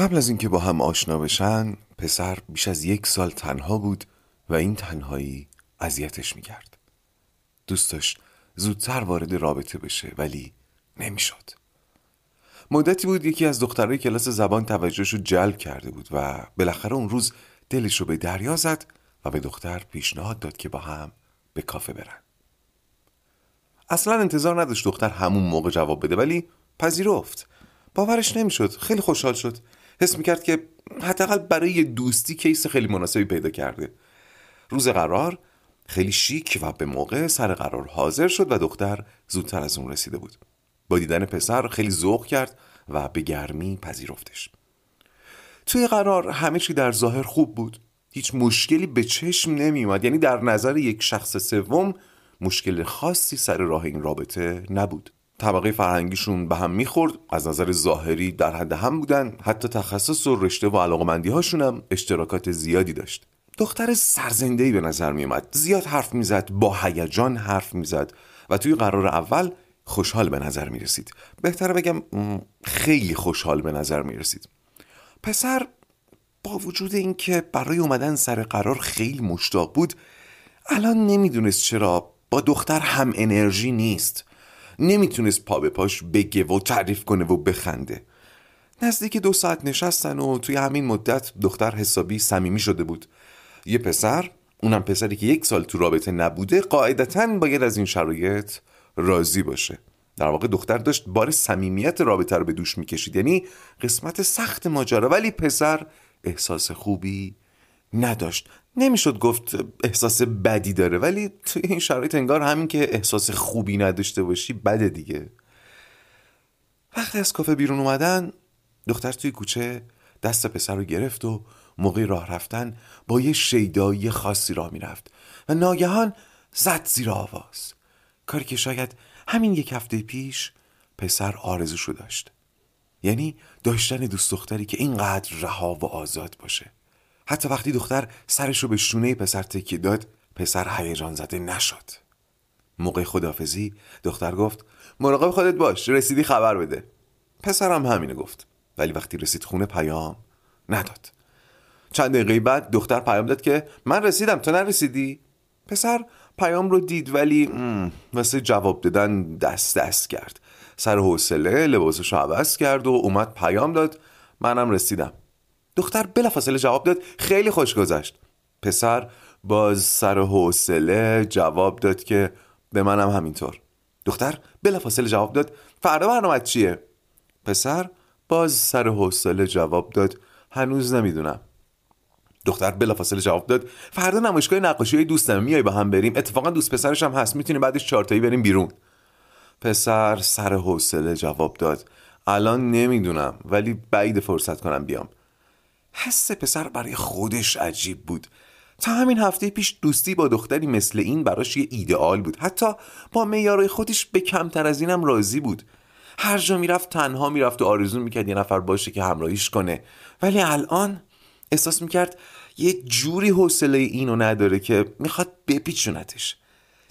قبل از اینکه با هم آشنا بشن پسر بیش از یک سال تنها بود و این تنهایی اذیتش می‌کرد. دوست داشت زودتر وارد رابطه بشه ولی نمی‌شد. مدتی بود یکی از دخترای کلاس زبان توجهش رو جلب کرده بود و بالاخره اون روز دلش رو به دریا زد و به دختر پیشنهاد داد که با هم به کافه برن. اصلا انتظار نداشت دختر همون موقع جواب بده ولی پذیرفت. باورش نمی‌شد. خیلی خوشحال شد. حس می‌کرد که حداقل برای دوستی کیس خیلی مناسبی پیدا کرده. روز قرار خیلی شیک و به موقع سر قرار حاضر شد و دختر زودتر از اون رسیده بود. با دیدن پسر خیلی ذوق کرد و به گرمی پذیرفتش. توی قرار همه چی در ظاهر خوب بود. هیچ مشکلی به چشم نمی اومد یعنی در نظر یک شخص سوم مشکل خاصی سر راه این رابطه نبود. طبقه فرهنگیشون به هم می‌خورد از نظر ظاهری در حد هم بودن حتی تخصص و رشته و علاقمندی هاشون هم اشتراکات زیادی داشت. دختر سرزنده به نظر میومد زیاد حرف می‌زد با هیجان حرف می‌زد و توی قرار اول خوشحال به نظر می رسید بهتره بگم خیلی خوشحال به نظر می رسید پسر با وجود اینکه برای اومدن سر قرار خیلی مشتاق بود الان نمی‌دونست چرا با دختر هم انرژی نیست. نمی‌تونست پا به پاش بگه و تعریف کنه و بخنده. نزدیک دو ساعت نشستن و توی همین مدت دختر حسابی صمیمی شده بود. یه پسر اونم پسری که یک سال تو رابطه نبوده قاعدتا باید از این شرایط راضی باشه. در واقع دختر داشت بار صمیمیت رابطه رو به دوش می‌کشید. یعنی قسمت سخت ماجرا. ولی پسر احساس خوبی نداشت. نمی‌شد گفت احساس بدی داره ولی توی این شرایط انگار همین که احساس خوبی نداشته باشی بده دیگه. وقتی از کافه بیرون اومدن دختر توی کوچه دست پسر رو گرفت و موقع راه رفتن با یه شیدایی خاصی راه می‌رفت و ناگهان زد زیر آواز. کاری که شاید همین یک هفته پیش پسر آرزوشو داشت. یعنی داشتن دوست دختری که اینقدر رها و آزاد باشه. حتی وقتی دختر سرش رو به شونه پسر تکی داد پسر هیجان زده نشد. موقع خدافزی دختر گفت مراقب خودت باش رسیدی خبر بده. پسرم همینه گفت ولی وقتی رسید خونه پیام نداد. چند دقیقه بعد دختر پیام داد که من رسیدم تو نرسیدی؟ پسر پیام رو دید ولی واسه جواب دادن دست دست کرد. سر حوصله لباسش عوض کرد و اومد پیام داد منم رسیدم. دختر بلافاصله جواب داد خیلی خوش گذشت. پسر باز سر حوصله جواب داد که به منم همینطور. دختر بلافاصله جواب داد فردا برنامه چیه؟ پسر باز سر حوصله جواب داد هنوز نمی‌دونم. دختر بلافاصله جواب داد فردا نمایشگاه نقاشی دوستم میای با هم بریم. اتفاقا دوست پسرش هم هست می‌تونیم بعدش چارتایی بریم بیرون. پسر سر حوصله جواب داد الان نمی‌دونم ولی بعید فرصت کنم بیام. حس پسر برای خودش عجیب بود. تا همین هفته پیش دوستی با دختری مثل این براش یه ایدئال بود. حتی با میارای خودش به کمتر از اینم راضی بود. هر جا می‌رفت تنها می‌رفت و آرزو می‌کرد یه نفر باشه که همراهیش کنه. ولی الان احساس می‌کرد یه جوری حوصله اینو نداره که می‌خواد بپیچونتش.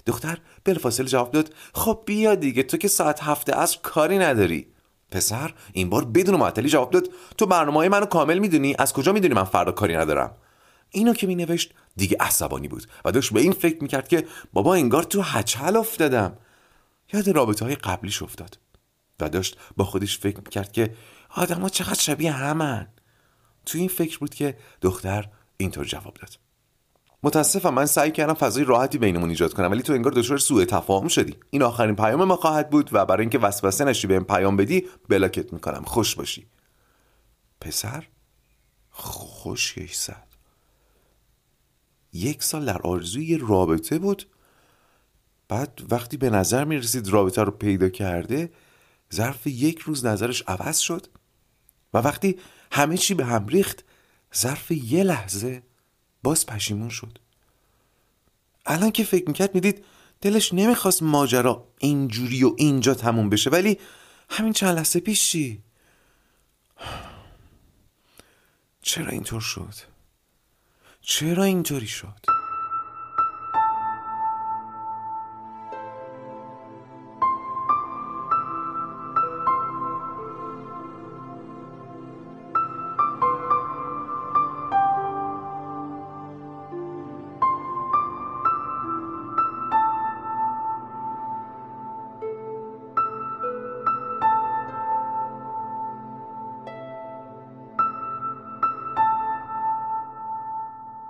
دختر بلافاصله جواب داد خب بیا دیگه تو که ساعت هفته از کاری نداری. پسر این بار بدون معطلی جواب داد. تو برنامه منو کامل می‌دونی. از کجا می‌دونی من فردا کاری ندارم؟ اینو که مینوشت دیگه عصبانی بود و داشت به این فکر می‌کرد که بابا انگار تو هچل افتادم. یاد رابطه های قبلیش افتاد و داشت با خودش فکر می‌کرد که آدما چقدر شبیه همن. تو این فکر بود که دختر اینطور جواب داد. متاسفم من سعی کردم فضای راحتی بینمون ایجاد کنم ولی تو انگار دچار سوء تفاهم شدی. این آخرین پیام ما خواهد بود و برای اینکه وسوسه نشی بهم پیام بدی بلاکت می‌کنم. خوش باشی. پسر؟ خوشگش زد یک سال در آرزوی رابطه بود. بعد وقتی به نظر می رسید رابطه رو پیدا کرده ظرف یک روز نظرش عوض شد. و وقتی همه چی به هم ریخت ظرف یه لحظه باز پشیمون شد الان که فکر می‌کرد می‌دید دلش نمی‌خواست ماجرا اینجوری و اینجا تموم بشه ولی همین چند لحظه پیش چی؟ چرا اینطور شد؟ چرا اینطوری شد؟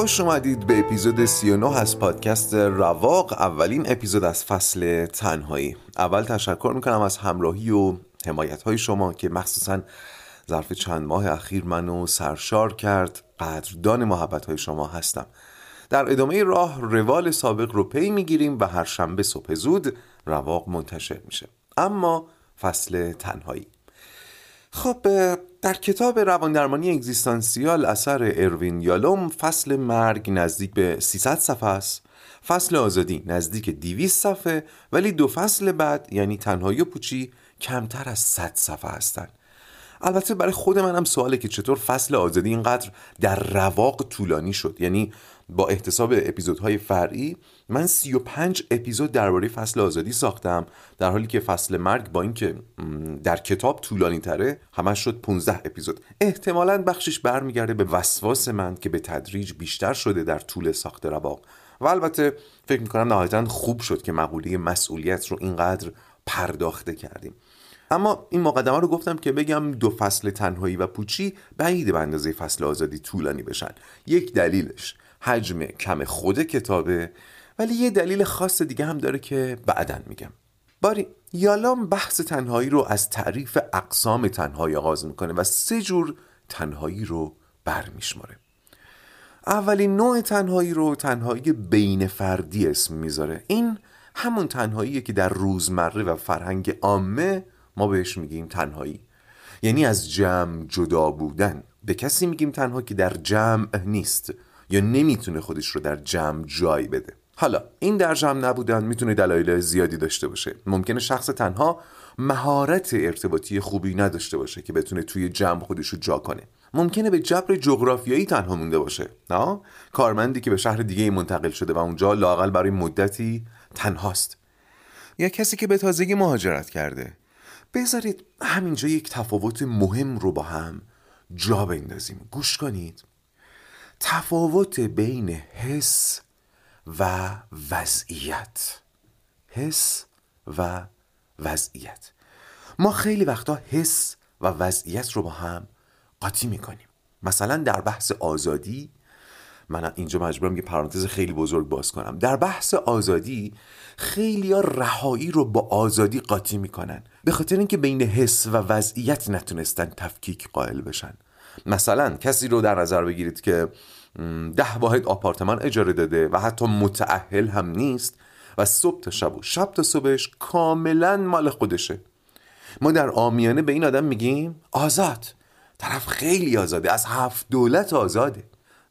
خوش اومدید به اپیزود 39 از پادکست رواق اولین اپیزود از فصل تنهایی. اول تشکر می‌کنم از همراهی و حمایت های شما که مخصوصا ظرف چند ماه اخیر منو سرشار کرد. قدردان محبت های شما هستم. در ادامه راه روال سابق رو پی می‌گیریم و هر شنبه صبح زود رواق منتشر میشه. اما فصل تنهایی. خب در کتاب رواندرمانی اگزیستانسیال اثر اروین یالوم فصل مرگ نزدیک به 300 صفحه است. فصل آزادی نزدیک 200 صفحه ولی دو فصل بعد یعنی تنهایی و پوچی کمتر از 100 صفحه هستند. البته برای خود منم سواله که چطور فصل آزادی اینقدر در رواق طولانی شد. یعنی با احتساب اپیزودهای فرعی من 35 اپیزود درباره فصل آزادی ساختم در حالی که فصل مرگ با اینکه در کتاب طولانی تره همش شد 15 اپیزود. احتمالا بخشش برمیگرده به وسواس من که به تدریج بیشتر شده در طول ساخت رواق. و البته فکر می‌کنم نهایتا خوب شد که مقوله مسئولیت رو اینقدر پرداخته کردیم. اما این مقدمه رو گفتم که بگم دو فصل تنهایی و پوچی بعید به اندازه فصل آزادی طولانی بشن. یک دلیلش. حجم کم خود کتابه ولی یه دلیل خاص دیگه هم داره که بعدا میگم. باری یالام بحث تنهایی رو از تعریف اقسام تنهایی آغاز می‌کنه و سه جور تنهایی رو برمیشماره. اولین نوع تنهایی رو تنهایی بین فردی اسم می‌ذاره. این همون تنهاییه که در روزمره و فرهنگ عامه ما بهش میگیم تنهایی. یعنی از جمع جدا بودن. به کسی میگیم تنها که در جمع نیست. یا نمی‌تونه خودش رو در جمع جای بده. حالا این در جمع نبودن می‌تونه دلایل زیادی داشته باشه. ممکنه شخص تنها مهارت ارتباطی خوبی نداشته باشه که بتونه توی جمع خودش رو جا کنه. ممکنه به جبر جغرافیایی تنها مونده باشه نه؟ کارمندی که به شهر دیگه منتقل شده و اونجا لاقل برای مدتی تنهاست. یا کسی که به تازگی مهاجرت کرده. بذارید همینجا یک تفاوت مهم رو با هم جا بندازیم. گوش کنید. تفاوت بین حس و وضعیت. حس و وضعیت. ما خیلی وقتا حس و وضعیت رو با هم قاطی می‌کنیم. مثلا در بحث آزادی من اینجا مجبورم یه پرانتز خیلی بزرگ باز کنم. در بحث آزادی خیلی ها رهایی رو با آزادی قاطی می‌کنن. به خاطر اینکه بین حس و وضعیت نتونستن تفکیک قائل بشن. مثلا کسی رو در نظر بگیرید که ده واحد آپارتمان اجاره داده و حتی متعهل هم نیست و صبح تا شب و شب تا صبحش کاملا مال خودشه. ما در آمیانه به این آدم میگیم آزاد. طرف خیلی آزاده از هفت دولت آزاده.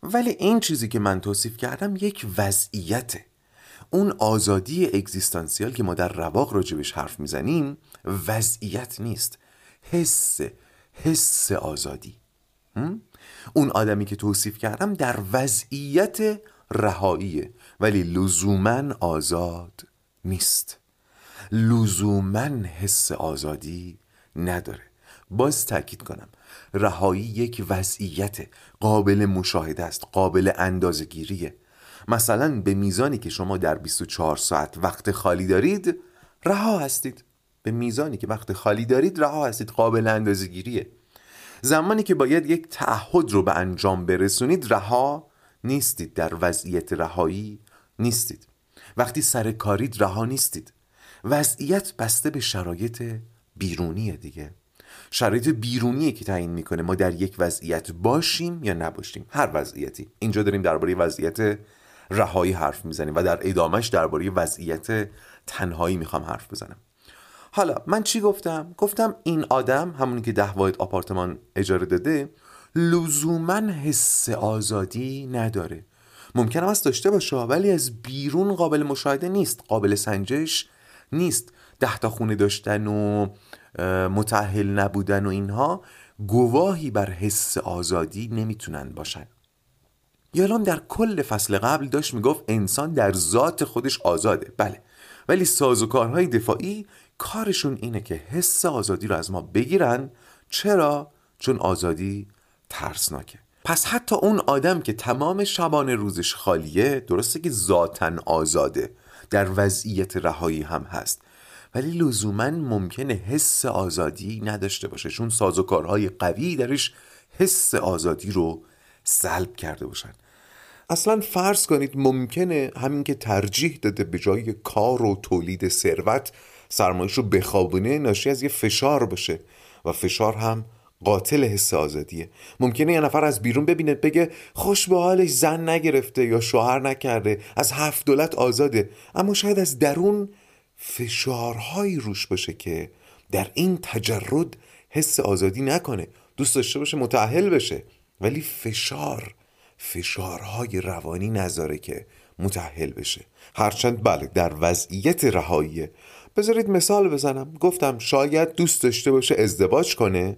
ولی این چیزی که من توصیف کردم یک وضعیته. اون آزادی اگزیستانسیال که ما در رواق راجبش حرف می‌زنیم وضعیت نیست. حس حس آزادی. اون آدمی که توصیف کردم در وضعیت رهاییه ولی لزوما آزاد نیست. لزوما حس آزادی نداره. باز تاکید کنم رهایی یک وضعیت قابل مشاهده است قابل اندازگیریه مثلا به میزانی که شما در 24 ساعت وقت خالی دارید رها هستید. به میزانی که وقت خالی دارید رها هستید. قابل اندازگیریه زمانی که باید یک تعهد رو به انجام برسونید رها نیستید. در وضعیت رهایی نیستید. وقتی سر کارید رها نیستید. وضعیت بسته به شرایط بیرونیه دیگه. شرایط بیرونیه که تعیین می‌کنه. ما در یک وضعیت باشیم یا نباشیم. هر وضعیتی. اینجا داریم درباره وضعیت رهایی حرف می‌زنیم و در ادامش درباره وضعیت تنهایی می‌خوام حرف بزنم. حالا من چی گفتم؟ گفتم این آدم همونی که ده واحد آپارتمان اجاره داده لزوما حس آزادی نداره. ممکن است داشته باشه ولی از بیرون قابل مشاهده نیست قابل سنجش نیست. ده تا خونه داشتن و متعهل نبودن و اینها گواهی بر حس آزادی نمی‌تونن باشن. یالام در کل فصل قبل داشت می‌گفت انسان در ذات خودش آزاده. بله. ولی سازوکارهای دفاعی کارشون اینه که حس آزادی رو از ما بگیرن. چرا؟ چون آزادی ترسناکه. پس حتی اون آدم که تمام شبانه روزش خالیه درسته که ذاتن آزاده. در وضعیت رهایی هم هست. ولی لزوما ممکنه حس آزادی نداشته باشه. چون سازوکارهای قوی درش حس آزادی رو سلب کرده باشن. اصلا فرض کنید ممکنه همین که ترجیح داده به جای کار و تولید ثروت سرمایش رو بخوابونه ناشی از یه فشار باشه. و فشار هم قاتل حس آزادیه. ممکنه یه نفر از بیرون ببینه بگه خوش به حالش زن نگرفته یا شوهر نکرده از هفت دولت آزاده. اما شاید از درون فشارهایی روش باشه که در این تجرد حس آزادی نکنه. دوست داشته باشه متعهل بشه. ولی فشار فشارهای روانی نذاره که متحل بشه. هرچند بله در وضعیت رهاییه بذارید مثال بزنم. گفتم شاید دوست داشته باشه ازدواج کنه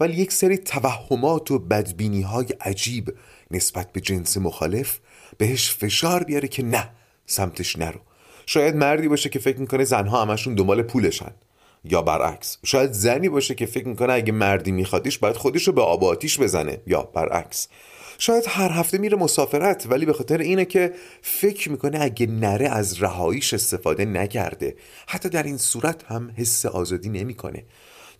ولی یک سری توهمات و بدبینی های عجیب نسبت به جنس مخالف بهش فشار بیاره که نه سمتش نرو. شاید مردی باشه که فکر می‌کنه زنها همشون دنبال پولشن. یا برعکس شاید زنی باشه که فکر می‌کنه اگه مردی میخوادش باید خودش رو به آب آتیش بزنه. یا برعکس. شاید هر هفته میره مسافرت ولی به خاطر اینه که فکر می‌کنه اگه نره از رهاییش استفاده نکرده. حتی در این صورت هم حس آزادی نمی‌کنه.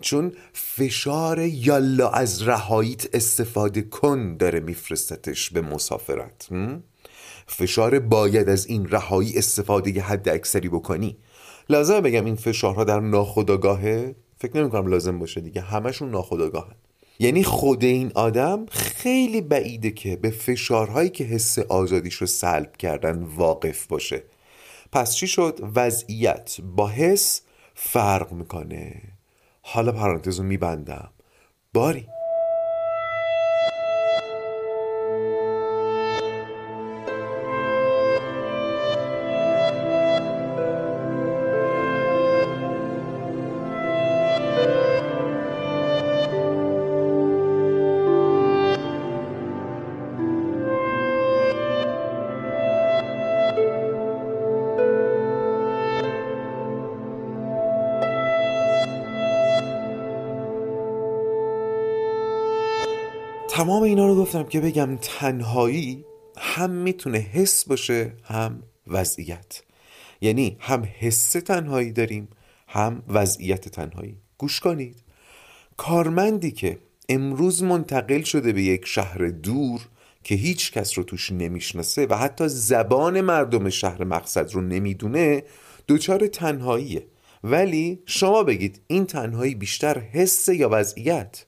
چون فشار یالا از رهاییت استفاده کن داره میفرستتش به مسافرت. فشار باید از این رهایی استفاده حد اکثری بکنی. لازم بگم این فشارها در ناخودآگاهه. فکر نمی کنم لازم باشه دیگه. همشون ناخودآگاهن. یعنی خود این آدم خیلی بعیده که به فشارهایی که حس آزادیش رو سلب کردن واقف باشه. پس چی شد؟ وضعیت با حس فرق می‌کنه. حالا پرانتز رو میبندم. باری. گفتم که بگم تنهایی هم می‌تونه حس باشه هم وضعیت. یعنی هم حس تنهایی داریم هم وضعیت تنهایی. گوش کنید. کارمندی که امروز منتقل شده به یک شهر دور که هیچ کس رو توش نمی‌شناسه و حتی زبان مردم شهر مقصد رو نمی‌دونه دوچار تنهاییه. ولی شما بگید این تنهایی بیشتر حس یا وضعیت؟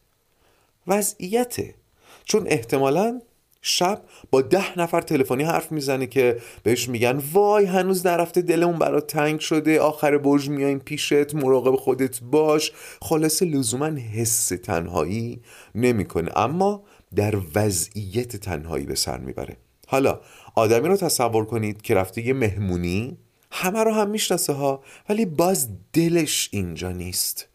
وضعیته. چون احتمالا شب با ده نفر تلفنی حرف می‌زنه که بهش میگن وای هنوز نرفته دلمون برات تنگ شده آخر برج میایم پیشت مراقب خودت باش. خلاصه لزوما حس تنهایی نمی‌کنه اما در وضعیت تنهایی به سر می‌بره. حالا آدمی رو تصور کنید که رفته یه مهمونی همه رو هم می‌شناسه ها ولی باز دلش اینجا نیست.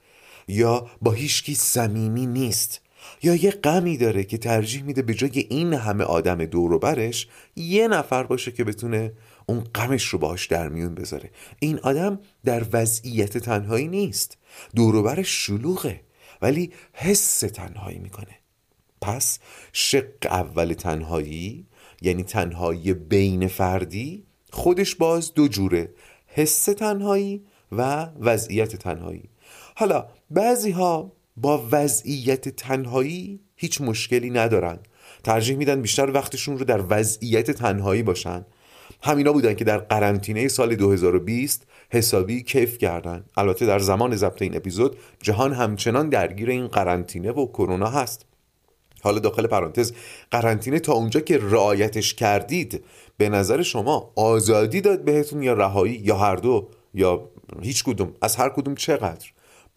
یا با هیچکی صمیمی نیست. یا یه غمی داره که ترجیح میده به جای این همه آدم دور و برش یه نفر باشه که بتونه اون غمش رو باهاش در میون بذاره. این آدم در وضعیت تنهایی نیست. دوروبرش شلوغه ولی حس تنهایی می‌کنه. پس شق اول تنهایی یعنی تنهایی بین فردی خودش باز دو جوره حس تنهایی و وضعیت تنهایی. حالا بعضی ها با وضعیت تنهایی هیچ مشکلی ندارن. ترجیح میدن بیشتر وقتشون رو در وضعیت تنهایی باشن. همینا بودن که در قرنطینه سال 2020 حسابی کیف کردن. البته در زمان ضبط این اپیزود جهان همچنان درگیر این قرنطینه و کرونا هست. حالا داخل پرانتز قرنطینه تا اونجا که رعایتش کردید به نظر شما آزادی داد بهتون یا رهایی؟ یا هر دو؟ یا هیچ کدوم؟ از هر کدوم چقدر؟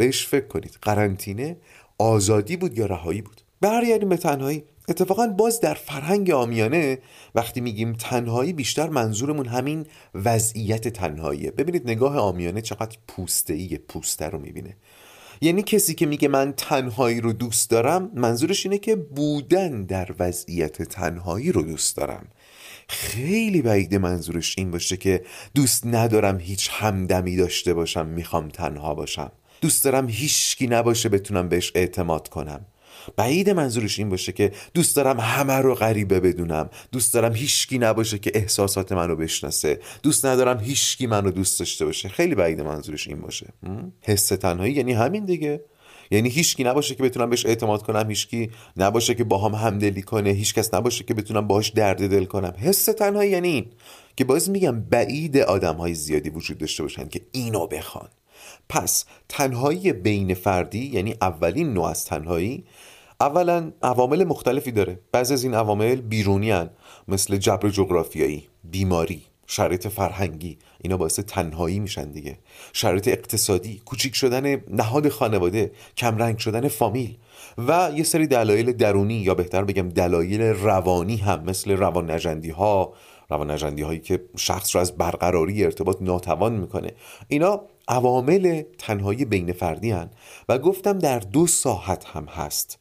بهش فکر کنید. قرنطینه آزادی بود یا رهایی بود؟ برگردیم به تنهایی. اتفاقا باز در فرهنگ آمیانه وقتی میگیم تنهایی بیشتر منظورمون همین وضعیت تنهاییه. ببینید نگاه آمیانه چقدر پوسته ای پوسته رو می‌بینه. یعنی کسی که میگه من تنهایی رو دوست دارم منظورش اینه که بودن در وضعیت تنهایی رو دوست دارم. خیلی بعیده منظورش این باشه که دوست ندارم هیچ همدمی داشته باشم می‌خوام تنها باشم. دوست دارم هیچکی نباشه بتونم بهش اعتماد کنم. بعید منظورش این باشه که دوست دارم همه رو غریبه بدونم. دوست دارم هیچکی نباشه که احساسات منو بشناسه. دوست ندارم هیچکی منو دوست داشته باشه. خیلی بعید منظورش این باشه. حس تنهایی یعنی همین دیگه. یعنی هیچکی نباشه که بتونم بهش اعتماد کنم هیچکی نباشه که باهام همدلی کنه هیچکس نباشه که بتونم باهاش درد دل کنم. حس تنهایی یعنی این. که باز میگم بعید آدم های زیادی وجود داشته باشن که اینو بخوان. پس تنهایی بین فردی یعنی اولین نوع از تنهایی اولا عوامل مختلفی داره بعضی از این عوامل بیرونی هن. مثل جبر جغرافیایی بیماری شرایط فرهنگی اینا باعث تنهایی میشن دیگه شرایط اقتصادی کوچیک شدن نهاد خانواده کمرنگ شدن فامیل و یه سری دلایل درونی یا بهتر بگم دلایل روانی هم مثل روان نجندی ها روان نجندی هایی که شخص رو از برقراری ارتباط ناتوان می‌کنه اینا عوامل تنهایی بین فردی هن. و گفتم در دو ساحت هم هست.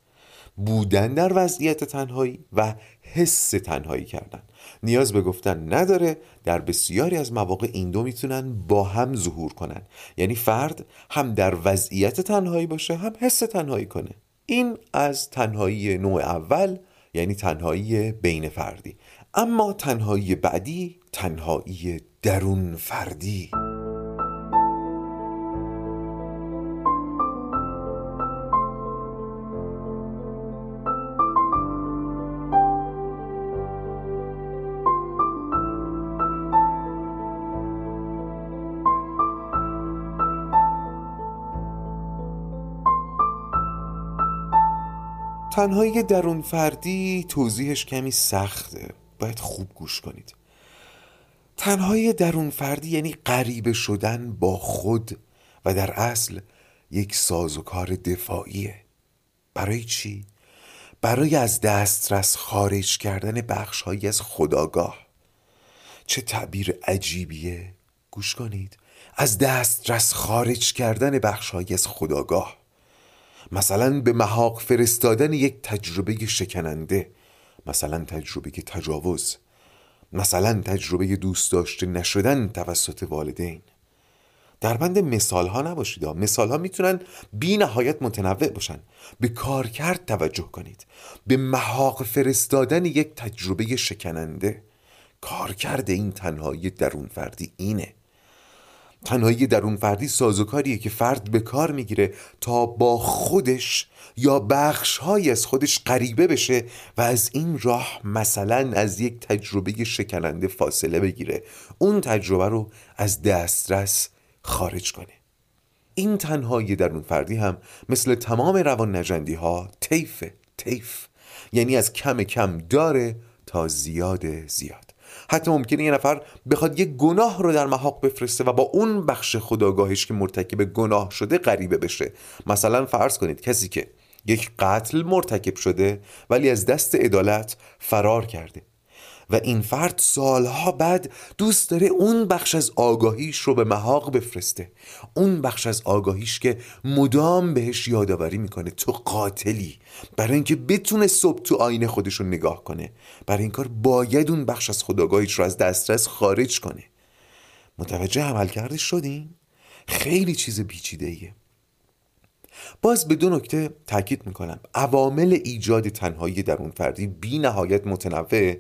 بودن در وضعیت تنهایی و حس تنهایی کردن. نیاز به گفتن نداره در بسیاری از مواقع این دو می‌تونن با هم ظهور کنن. یعنی فرد هم در وضعیت تنهایی باشه هم حس تنهایی کنه. این از تنهایی نوع اول یعنی تنهایی بین فردی. اما تنهایی بعدی تنهایی درون فردی. تنهایی درون فردی توضیحش کمی سخته. باید خوب گوش کنید. تنهایی درون فردی یعنی غریبه شدن با خود و در اصل یک سازوکار دفاعیه. برای چی؟ برای از دسترس خارج کردن بخشهایی از خداگاه. چه تعبیر عجیبیه. گوش کنید. از دسترس خارج کردن بخشهایی از خداگاه. مثلا به محاق فرستادن یک تجربه شکننده مثلا تجربه تجاوز مثلا تجربه دوست داشته نشدن توسط والدین. در بند مثال ها نباشید مثال ها می‌تونن بی نهایت متنوع باشن. به کارکرد توجه کنید. به محاق فرستادن یک تجربه شکننده کارکرد این تنهایی درون فردی اینه. تنهایی درون فردی سازوکاریه که فرد به کار می‌گیره تا با خودش یا بخشهایی از خودش غریبه بشه و از این راه مثلا از یک تجربه شکننده فاصله بگیره. اون تجربه رو از دسترس خارج کنه. این تنهایی درون فردی هم مثل تمام روان نجندی ها تیفه تیف یعنی از کم کم داره تا زیاد زیاد. حتی ممکنه یه نفر بخواد یه گناه رو در محاق بفرسته و با اون بخش خداگاهش که مرتکب گناه شده غریبه بشه. مثلا فرض کنید کسی که یک قتل مرتکب شده ولی از دست عدالت فرار کرده. و این فرد سالها بعد دوست داره اون بخش از آگاهیش رو به محاق بفرسته. اون بخش از آگاهیش که مدام بهش یادآوری می‌کنه تو قاتلی. برای اینکه بتونه صبح تو آینه خودش رو نگاه کنه. برای این کار باید اون بخش از خداگاهیش رو از دسترس خارج کنه. متوجه عمل کرده شدین؟ خیلی چیز پیچیده ایه باز به دو نکته تاکید می‌کنم. عوامل ایجاد تنهایی درون فردی بی نهایت متنوع.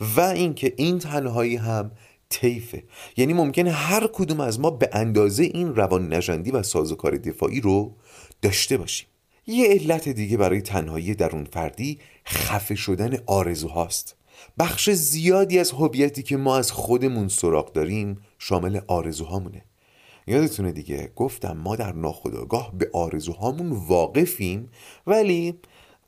و اینکه این تنهایی هم طیفه. یعنی ممکنه هر کدوم از ما به اندازه این روان نجندی و سازوکار دفاعی رو داشته باشیم. یه علت دیگه برای تنهایی درون فردی خفه شدن آرزوهاست. بخش زیادی از هویتی که ما از خودمون سراغ داریم شامل آرزوهامونه. یادتونه دیگه گفتم ما در ناخودآگاه به آرزوهامون واقفیم ولی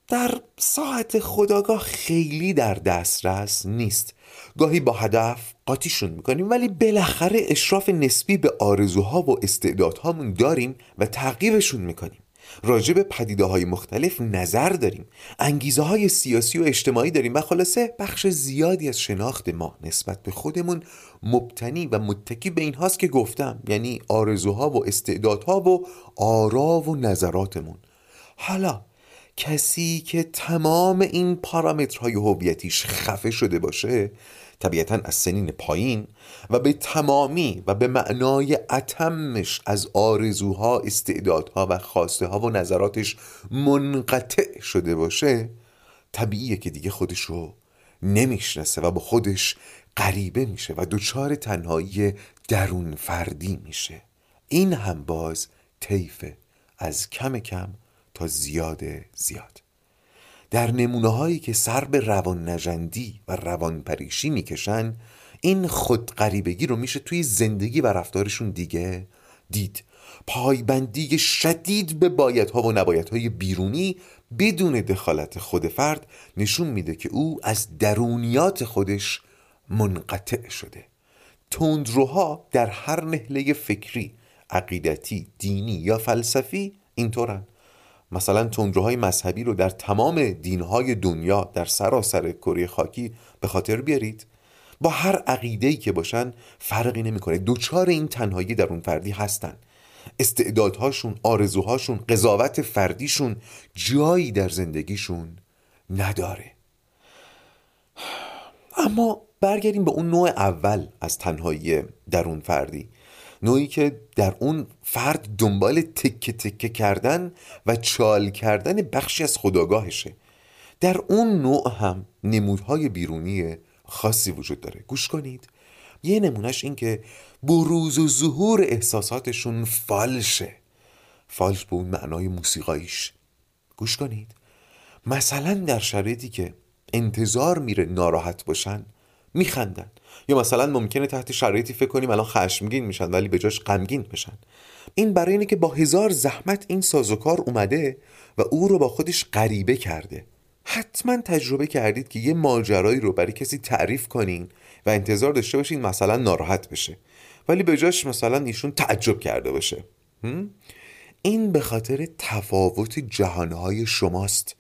در ساعت خداگاه خیلی در دسترس نیست. گاهی با هدف قاطیشون می‌کنیم ولی بالاخره اشراف نسبی به آرزوها و استعدادهامون داریم و تعقیبشون می‌کنیم. راجع به پدیده های مختلف نظر داریم. انگیزه های سیاسی و اجتماعی داریم و خلاصه بخش زیادی از شناخت ما نسبت به خودمون مبتنی و متکی به این هاست که گفتم یعنی آرزوها و استعدادها و آرا و نظراتمون. حالا کسی که تمام این پارامترهای هویتیش خفه شده باشه طبیعتا از سنین پایین و به تمامی و به معنای اتمش از آرزوها استعدادها و خواسته ها و نظراتش منقطع شده باشه طبیعیه که دیگه خودش رو نمی‌شناسه و با خودش غریبه میشه و دچار تنهایی درون فردی میشه. این هم باز طیفه. از کم کم تا زیاد زیاد. در نمونه هایی که سر به روان نجندی و روان پریشی می‌کشن این خودقریبگی رو میشه توی زندگی و رفتارشون دیگه دید. پایبندی شدید به بایدها و نبایدهای بیرونی بدون دخالت خود فرد نشون میده که او از درونیات خودش منقطع شده. تندروها در هر نهله فکری عقیدتی دینی یا فلسفی اینطورن. مثلا تندروهای مذهبی رو در تمام دینهای دنیا در سراسر کره خاکی به خاطر بیارید. با هر عقیده‌ای که باشن فرقی نمی‌کنه. دوچار این تنهایی در اون فردی هستن. استعدادهاشون آرزوهاشون قضاوت فردیشون جایی در زندگیشون نداره. اما برگردیم به اون نوع اول از تنهایی درون فردی نوعی که در اون فرد دنبال تکه تکه کردن و چال کردن بخشی از خداگاهشه. در اون نوع هم نمودهای بیرونی خاصی وجود داره. گوش کنید. یه نمونهش این که بروز و ظهور احساساتشون فالشه. فالش به اون معنای موسیقاییش. گوش کنید. مثلا در شرایطی که انتظار میره ناراحت باشن میخندن. یا مثلا ممکنه تحت شرایطی فکر کنیم الان خشمگین میشن ولی به جاش غمگین بشن. این برای اینه که با هزار زحمت این سازوکار اومده و او رو با خودش غریبه کرده. حتما تجربه کردید که یه ماجرایی رو برای کسی تعریف کنین و انتظار داشته باشین مثلا ناراحت بشه. ولی به جاش مثلا ایشون تعجب کرده باشه. این به خاطر تفاوت جهانهای شماست.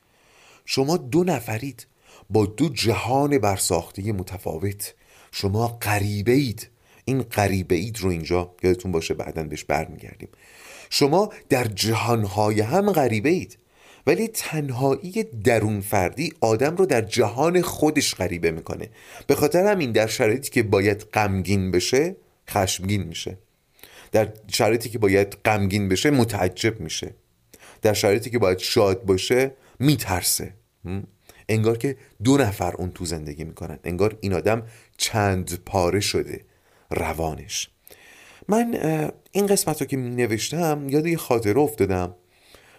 شما دو نفرید. با دو جهان برساخته متفاوت. شما غریبه اید این غریبه اید رو اینجا یادتون باشه بعدا بهش برمیگردیم. شما در جهانهای هم غریبه اید ولی تنهایی درون فردی آدم رو در جهان خودش غریبه می‌کنه. به خاطر همین در شرایطی که باید غمگین بشه خشمگین میشه. در شرایطی که باید غمگین بشه متعجب میشه. در شرایطی که باید شاد باشه میترسه. انگار که دو نفر اون تو زندگی می‌کنن. انگار این آدم چند پاره شده. روانش. من این قسمت رو که نوشتم یاد یه خاطره افتادم.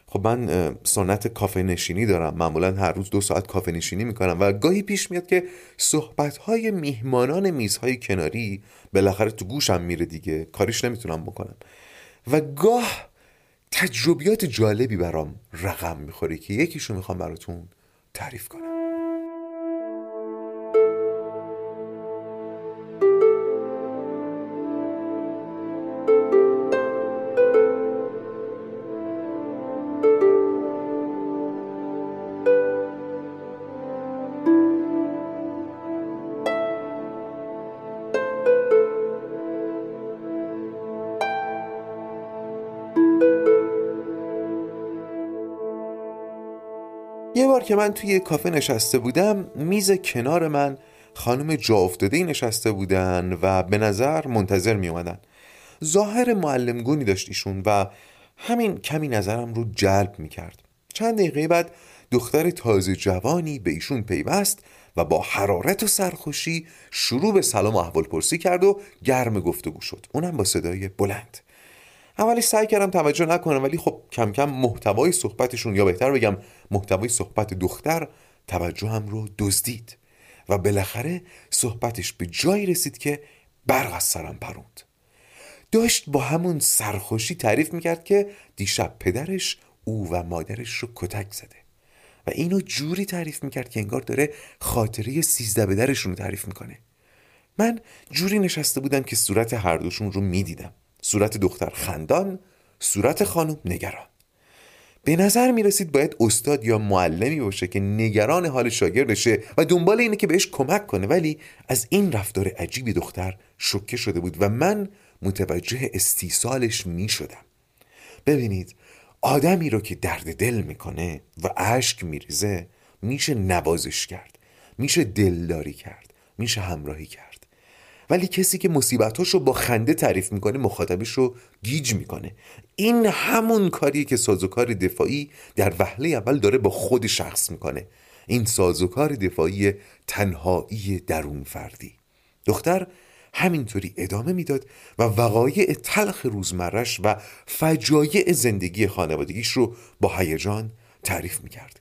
خب من سنت کافه نشینی دارم. معمولا هر روز دو ساعت کافه نشینی می‌کنم و گاهی پیش میاد که صحبت های میهمانان میزهای کناری بالاخره تو گوشم میره دیگه. کاریش نمی‌تونم بکنم. و گاه تجربیات جالبی برام رقم می‌خوره که یکیشو می‌خوام براتون تعریف کنم. بار که من توی کافه نشسته بودم میز کنار من خانم جا افتاده نشسته بودن و به نظر منتظر می اومدن ظاهر معلمگونی داشت ایشون و همین کمی نظرم رو جلب می کرد چند دقیقه بعد دختر تازه جوانی به ایشون پیوست و با حرارت و سرخوشی شروع به سلام و احوال پرسی کرد و گرم گفتگو شد. اونم با صدای بلند. اولی سعی کردم توجه نکنم ولی خب کم کم محتوای صحبتشون یا بهتر بگم محتوای صحبت دختر توجهم رو دزدید و بالاخره صحبتش به جایی رسید که برق از سرم پروند. داشت با همون سرخوشی تعریف می‌کرد که دیشب پدرش او و مادرش رو کتک زده و اینو جوری تعریف می‌کرد که انگار داره خاطره سیزده بدرشون رو تعریف می‌کنه. من جوری نشسته بودم که صورت هر دوشون رو می‌دیدم. صورت دختر خندان صورت خانم نگران. به نظر می رسید باید استاد یا معلمی باشه که نگران حال شاگردشه و دنبال اینه که بهش کمک کنه. ولی از این رفتار عجیبی دختر شکه شده بود و من متوجه استیصالش می شدم ببینید آدمی رو که درد دل می‌کنه و اشک میریزه میشه نوازش کرد میشه دلداری کرد میشه همراهی کرد. ولی کسی که مصیبتاش رو با خنده تعریف می‌کنه مخاطبش رو گیج می‌کنه. این همون کاری که سازوکار دفاعی در وهله اول داره با خود شخص می‌کنه. این سازوکار دفاعی تنهایی درون فردی. دختر همینطوری ادامه می‌داد و وقایع تلخ روزمرش و فجایع زندگی خانوادگیش رو با هیجان تعریف می‌کرد.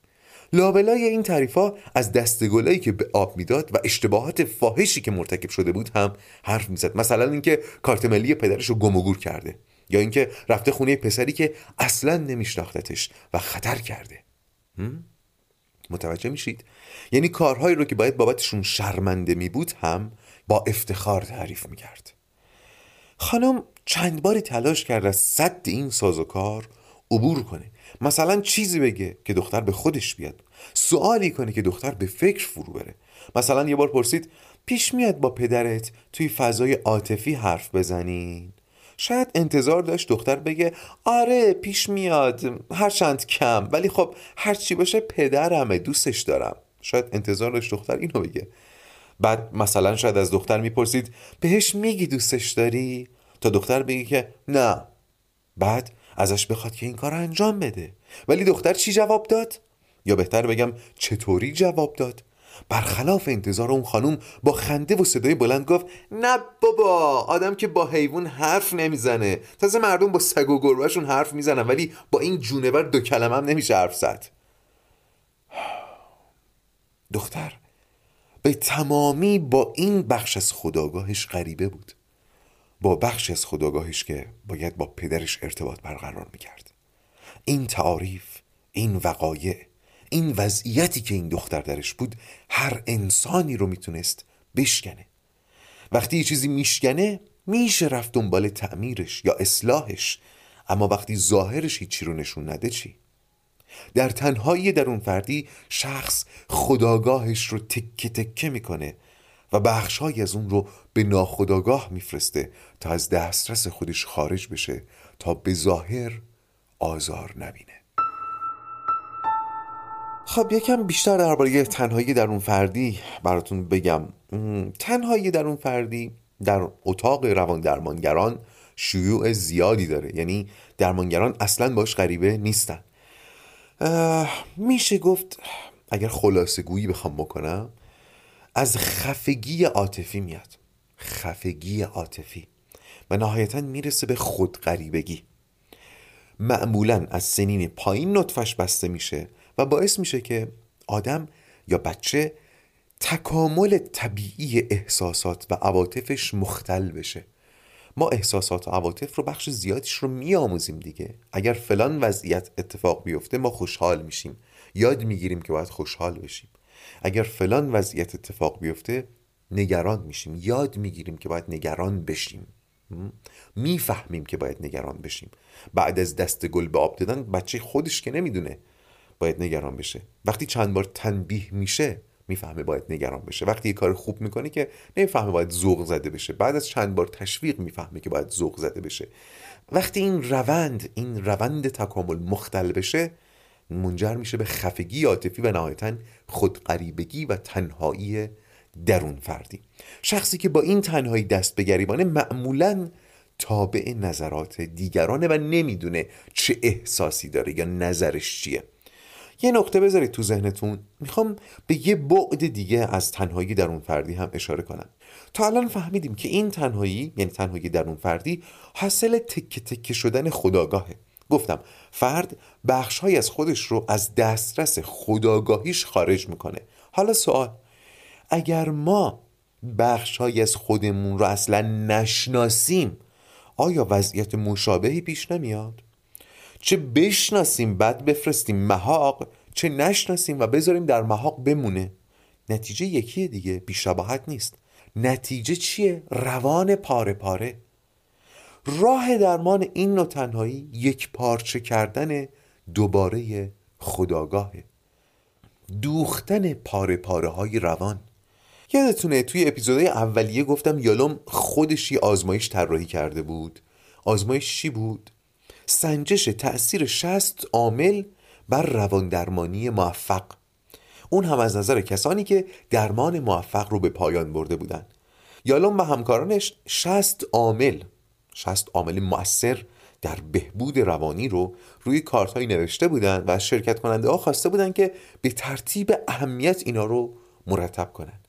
لابلای این تعریف ها از دستگلایی که به آب می‌داد و اشتباهات فاحشی که مرتکب شده بود هم حرف می‌زد. مثلا اینکه کارت ملی پدرش رو گم و گور کرده یا اینکه رفته خونه پسری که اصلا نمیشناختتش و خطر کرده. متوجه میشید؟ یعنی کارهایی رو که باید بابتشون شرمنده می بود هم با افتخار تعریف می‌کرد. خانم چند باری تلاش کرد از صد این سازوکار عبور کنه. مثلا چیزی بگه که دختر به خودش بیاد. سوالی کنه که دختر به فکر فرو بره. مثلا یه بار پرسید پیش میاد با پدرت توی فضای عاطفی حرف بزنین؟ شاید انتظار داشت دختر بگه آره پیش میاد هرچند کم. ولی خب هرچی باشه پدرمه دوستش دارم. شاید انتظار داشت دختر اینو بگه. بعد مثلا شاید از دختر می‌پرسید بهش میگی دوستش داری؟ تا دختر بگه که نه. بعد ازش بخواد که این کار انجام بده. ولی دختر چی جواب داد؟ یا بهتر بگم چطوری جواب داد؟ برخلاف انتظار اون خانوم با خنده و صدای بلند گفت نه بابا آدم که با حیوان حرف نمی‌زنه. تازه مردم با سگ و گربهشون حرف می‌زنن ولی با این جونور دو کلمه هم نمیشه حرف زد. دختر به تمامی با این بخش از خداگاهش غریبه بود. با بخش از خداگاهش که باید با پدرش ارتباط برقرار می‌کرد. این تعاریف این وقایع این وضعیتی که این دختر درش بود هر انسانی رو می‌تونست بشکنه. وقتی یه چیزی میشکنه میشه رفت دنبال تعمیرش یا اصلاحش. اما وقتی ظاهرش هیچی رو نشون نده چی؟ در تنهایی درون فردی شخص خداگاهش رو تکه تکه می‌کنه. و بخشهایی از اون رو به ناخداگاه میفرسته تا از دسترس خودش خارج بشه تا به ظاهر آزار نبینه. خب یکم بیشتر درباره تنهایی درون فردی براتون بگم. تنهایی درون فردی در اتاق روان درمانگران شیوع زیادی داره. یعنی درمانگران اصلا باش غریبه نیستن. میشه گفت اگر خلاصه گویی بخوام بکنم از خفگی عاطفی میاد. خفگی عاطفی. و نهایتا می‌رسه به خودغریبگی. معمولا از سنین پایین نطفش بسته میشه و باعث میشه که آدم یا بچه تکامل طبیعی احساسات و عواطفش مختل بشه. ما احساسات و عواطف رو بخش زیادیش رو میآموزیم دیگه. اگر فلان وضعیت اتفاق بیفته ما خوشحال میشیم. یاد می‌گیریم که باید خوشحال بشیم. اگر فلان وضعیت اتفاق بیفته نگران میشیم. یاد می‌گیریم که باید نگران بشیم. می‌فهمیم که باید نگران بشیم. بعد از دست گل به آب دادن بچه خودش که نمی‌دونه باید نگران بشه. وقتی چند بار تنبیه میشه می‌فهمه باید نگران بشه. وقتی یه کار خوب می‌کنه که نمی‌فهمه باید ذوق زده بشه. بعد از چند بار تشویق می‌فهمه که باید ذوق زده بشه. وقتی این روند این روند تکامل مختل بشه منجر میشه به خفگی عاطفی و نهایتا خودقریبگی و تنهایی درون فردی. شخصی که با این تنهایی دست به گریبانه معمولا تابع نظرات دیگرانه و نمی‌دونه چه احساسی داره یا نظرش چیه. یه نقطه بذارید تو ذهنتون. می‌خوام به یه بعد دیگه از تنهایی درون فردی هم اشاره کنم. تا الان فهمیدیم که این تنهایی یعنی تنهایی درون فردی حاصل تکه تکه شدن خداگاهه. گفتم فرد بخشهایی از خودش رو از دسترس خداگاهیش خارج می‌کنه حالا سوال اگر ما بخشهایی از خودمون رو اصلا نشناسیم آیا وضعیت مشابهی پیش نمیاد؟ چه بشناسیم بعد بفرستیم محاق چه نشناسیم و بذاریم در محاق بمونه نتیجه یکیه دیگه بیشباهت نیست نتیجه چیه؟ روان پاره پاره راه درمان این نوع تنهایی یک پارچه کردن دوباره خداگاهه. دوختن پاره پاره های روان. یادتونه توی اپیزودهای اولیه گفتم یالوم خودش یه آزمایش طراحی کرده بود. آزمایش چی بود؟ سنجش تأثیر شست عامل بر روان درمانی موفق. اون هم از نظر کسانی که درمان موفق رو به پایان برده بودن. یالوم و همکارانش شست عامل شست عامل مؤثر در بهبود روانی رو روی کارت های نوشته بودن و از شرکت کننده ها خواسته بودن که به ترتیب اهمیت اینا رو مرتب کنن.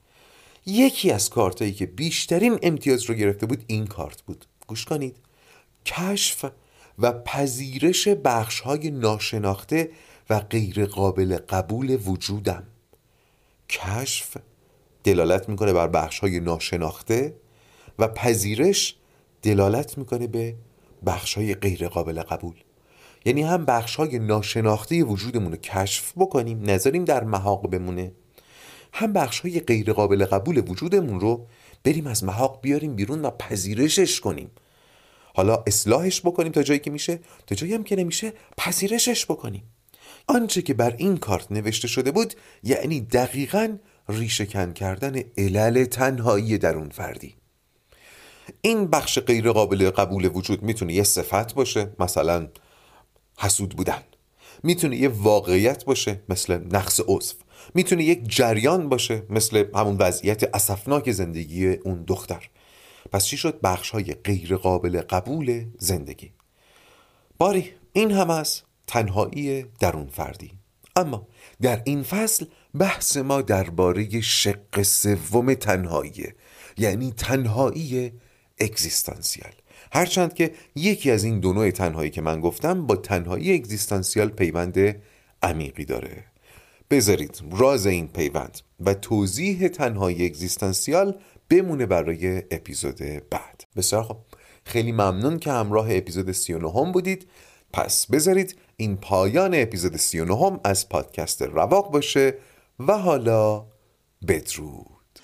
یکی از کارت هایی که بیشترین امتیاز رو گرفته بود این کارت بود. گوش کنید. کشف و پذیرش بخش های ناشناخته و غیر قابل قبول وجودم. کشف دلالت می‌کنه بر بخش های ناشناخته و پذیرش دلالت می‌کنه به بخش های غیر قابل قبول. یعنی هم بخش های ناشناخته وجودمون رو کشف بکنیم نذاریم در محاق بمونه. هم بخش های غیر قابل قبول وجودمون رو بریم از محاق بیاریم بیرون و پذیرشش کنیم. حالا اصلاحش بکنیم تا جایی که میشه تا جایی هم که نمیشه پذیرشش بکنیم. آنچه که بر این کارت نوشته شده بود یعنی دقیقا ریشهکن کردن علل تنهایی درون فردی. این بخش غیر قابل قبول وجود می‌تونه یه صفت باشه مثلا حسود بودن. می‌تونه یه واقعیت باشه مثل نقص عضو. می‌تونه یک جریان باشه مثل همون وضعیت اسفناک زندگی اون دختر. پس چی شد؟ بخش های غیر قابل قبول زندگی. باری این هم از تنهایی درون فردی. اما در این فصل بحث ما درباره شق سوم تنهایی یعنی تنهایی اگزیستانسیال. هرچند که یکی از این دو نوع تنهایی که من گفتم با تنهایی اگزیستانسیال پیوند عمیقی داره. بذارید راز این پیوند و توضیح تنهایی اگزیستانسیال بمونه برای اپیزود بعد. بسیار خب خیلی ممنون که همراه اپیزود 39 هم بودید. پس بذارید این پایان اپیزود 39 هم از پادکست رواق باشه و حالا بدرود.